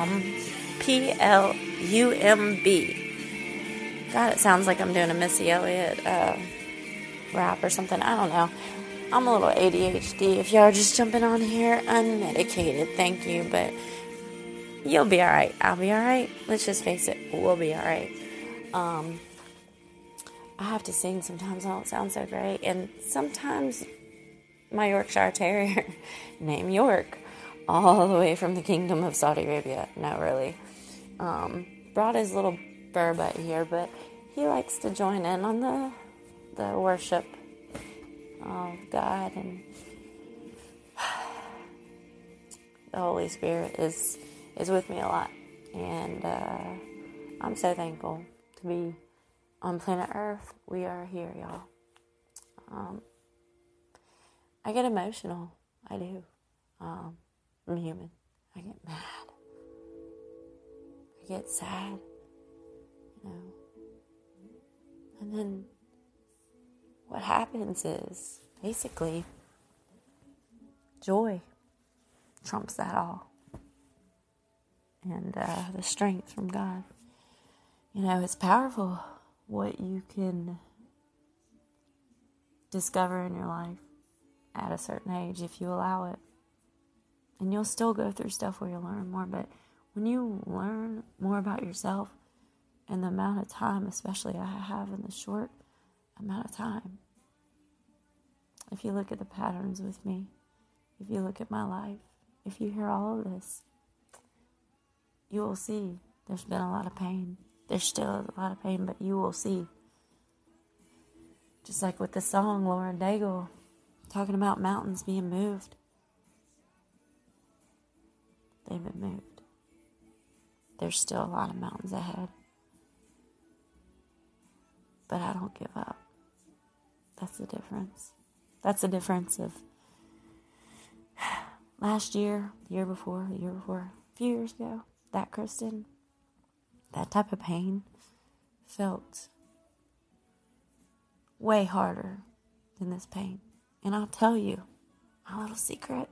I Plum. P L U M B. God, it sounds like I'm doing a Missy Elliott uh, rap or something. I don't know. I'm a little ADHD. If y'all are just jumping on here, unmedicated, thank you, but you'll be alright. I'll be alright. Let's just face it, we'll be alright. Um, I have to sing sometimes, I don't sound so great, and sometimes my Yorkshire Terrier, name York, all the way from the Kingdom of Saudi Arabia. Not really. Um, brought his little burbot here, but he likes to join in on the the worship of God and the Holy Spirit is is with me a lot, and uh, I'm so thankful to be on planet Earth. We are here, y'all. Um, I get emotional. I do. Um, I'm human. I get mad. I get sad. You know. And then what happens is basically joy trumps that all. And uh, the strength from God. You know, it's powerful what you can discover in your life at a certain age if you allow it. And you'll still go through stuff where you learn more, but when you learn more about yourself and the amount of time, especially I have in the short amount of time, if you look at the patterns with me, if you look at my life, if you hear all of this, you will see there's been a lot of pain. There's still a lot of pain, but you will see. Just like with the song Lauren Daigle talking about mountains being moved. Been moved. There's still a lot of mountains ahead. But I don't give up. That's the difference. That's the difference of last year, the year before, the year before, a few years ago. That Kristen, that type of pain felt way harder than this pain. And I'll tell you my little secret.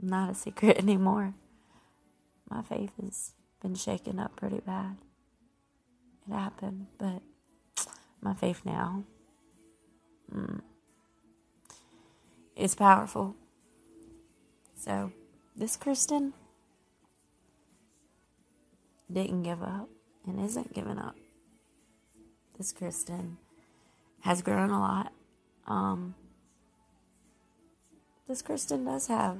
Not a secret anymore. My faith has been shaken up pretty bad. It happened, but my faith now mm, is powerful. So, this Kristen didn't give up and isn't giving up. This Kristen has grown a lot um, this Kristen does have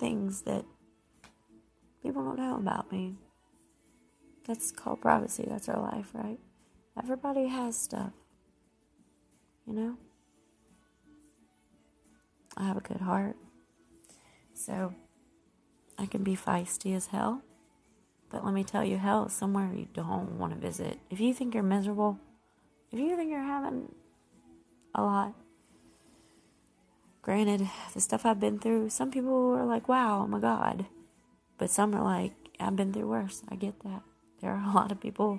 things that people don't know about me. That's called privacy. That's our life, right? Everybody has stuff. You know? I have a good heart. So I can be feisty as hell. But let me tell you, hell is somewhere you don't want to visit. If you think you're miserable, if you think you're having a lot. Granted, the stuff I've been through, some people are like, wow, oh my God. But some are like, I've been through worse. I get that. There are a lot of people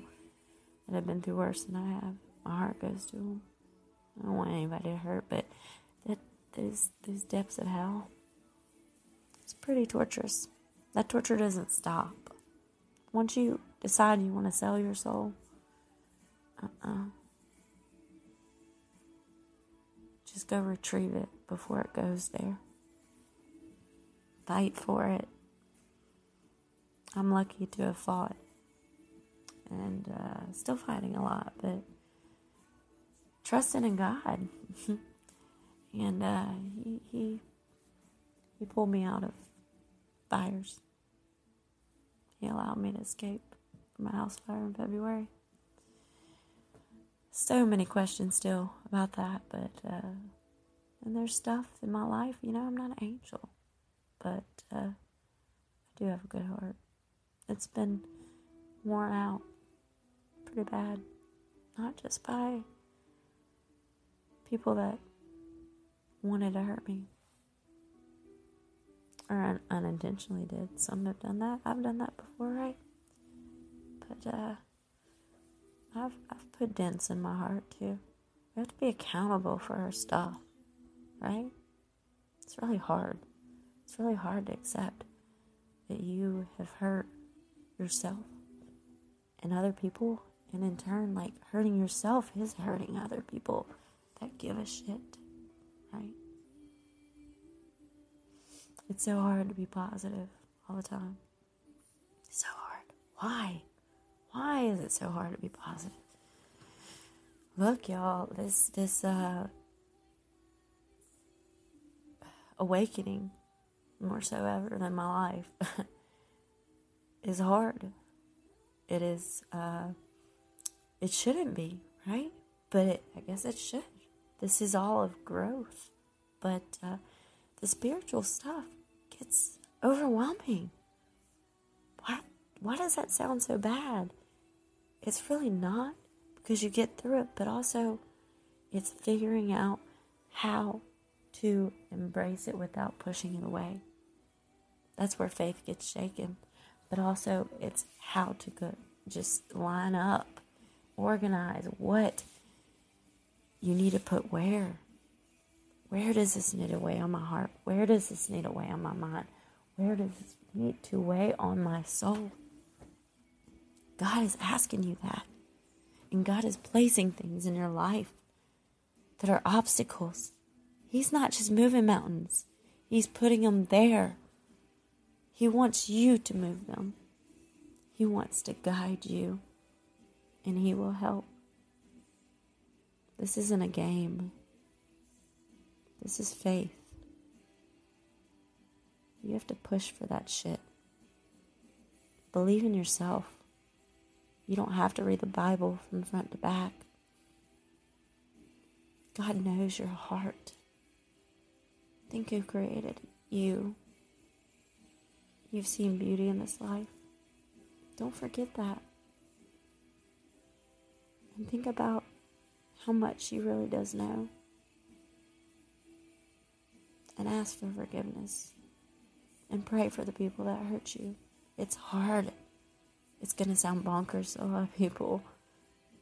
that have been through worse than I have. My heart goes to them. I don't want anybody to hurt, but that those those depths of hell, it's pretty torturous. That torture doesn't stop. Once you decide you want to sell your soul, uh-uh. Just go retrieve it before it goes there. Fight for it. I'm lucky to have fought and uh, still fighting a lot, but trusting in God. and uh, he, he he pulled me out of fires. He allowed me to escape from a house fire in February so many questions still about that, but uh, and there's stuff in my life. You know, I'm not an angel, but uh, I do have a good heart. It's been worn out pretty bad, not just by people that wanted to hurt me or un- unintentionally did. Some have done that. I've done that before, right? But uh, I've I've put dents in my heart too. We have to be accountable for our stuff, right? It's really hard. It's really hard to accept that you have hurt yourself and other people, and in turn, like hurting yourself is hurting other people that give a shit, right? It's so hard to be positive all the time. so hard. Why? Why is it so hard to be positive? Look, y'all, this this uh awakening more so ever than my life is hard. It is uh it shouldn't be, right? But it, I guess it should. This is all of growth. But uh, the spiritual stuff gets overwhelming. Why, why does that sound so bad? It's really not because you get through it, but also it's figuring out how to embrace it without pushing it away. That's where faith gets shaken. But also, it's how to go, just line up, organize what you need to put where. Where does this need to weigh on my heart? Where does this need to weigh on my mind? Where does this need to weigh on my soul? God is asking you that. And God is placing things in your life that are obstacles. He's not just moving mountains, He's putting them there. He wants you to move them. He wants to guide you, and He will help. This isn't a game. This is faith. You have to push for that shit. Believe in yourself. You don't have to read the Bible from front to back. God knows your heart. Think who created you. You've seen beauty in this life. Don't forget that. And think about how much He really does know. And ask for forgiveness. And pray for the people that hurt you. It's hard. It's going to sound bonkers to a lot of people.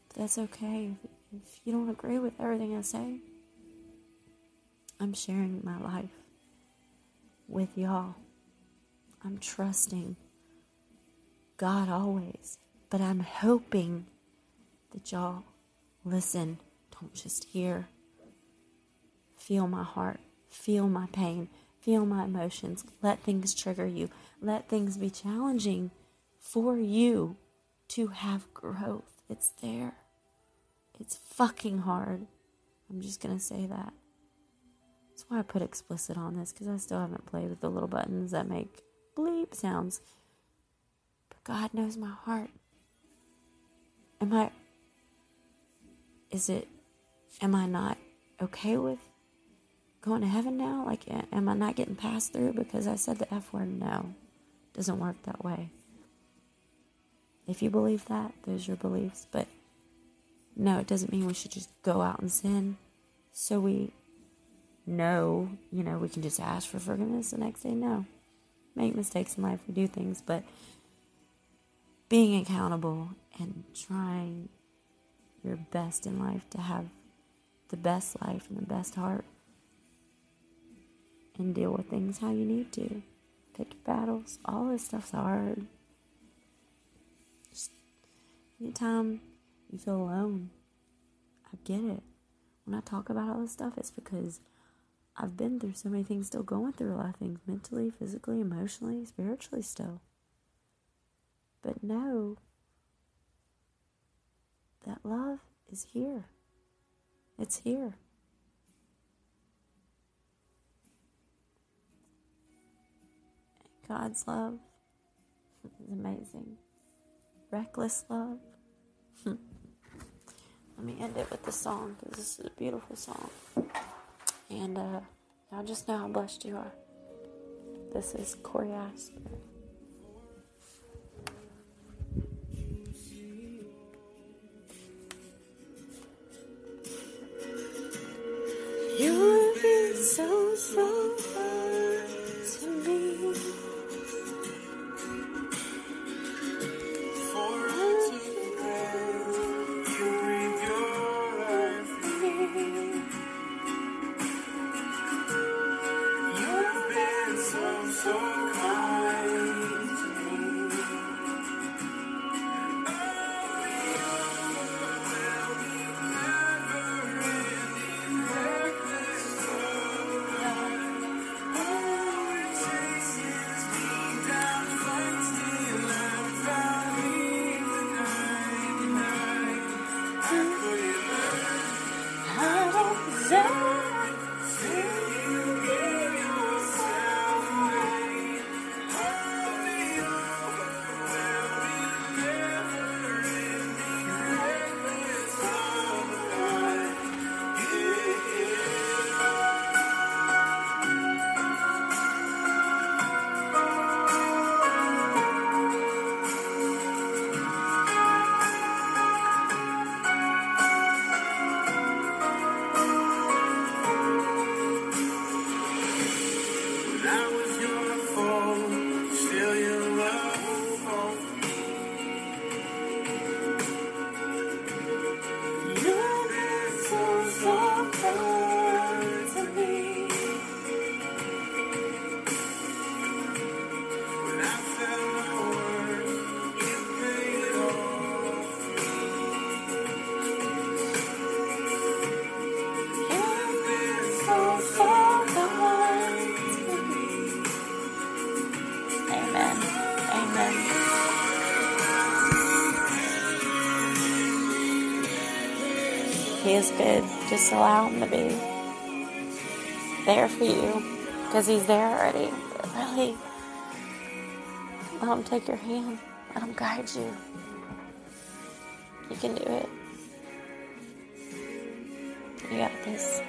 But that's okay. If you don't agree with everything I say, I'm sharing my life with y'all. I'm trusting God always, but I'm hoping that y'all listen don't just hear. Feel my heart. Feel my pain. Feel my emotions. Let things trigger you. Let things be challenging for you to have growth. It's there. It's fucking hard. I'm just going to say that. That's why I put explicit on this because I still haven't played with the little buttons that make bleep sounds. But God knows my heart. Am I. Is it am I not okay with going to heaven now? Like, am I not getting passed through because I said the F word? No, it doesn't work that way. If you believe that, those are your beliefs. But no, it doesn't mean we should just go out and sin. So we know, you know, we can just ask for forgiveness the next day. No. Make mistakes in life, we do things, but being accountable and trying your best in life to have the best life and the best heart and deal with things how you need to. Pick battles. All this stuff's hard. Anytime you feel alone, I get it. When I talk about all this stuff, it's because I've been through so many things, still going through a lot of things mentally, physically, emotionally, spiritually, still. But know that love is here. It's here. God's love is amazing. Reckless love. Let me end it with the song because this is a beautiful song. And uh, y'all just know how blessed you are. This is Cory Asbury. Good. Just allow Him to be there for you because He's there already. Really, let Him take your hand. Let Him guide you. You can do it. You got this.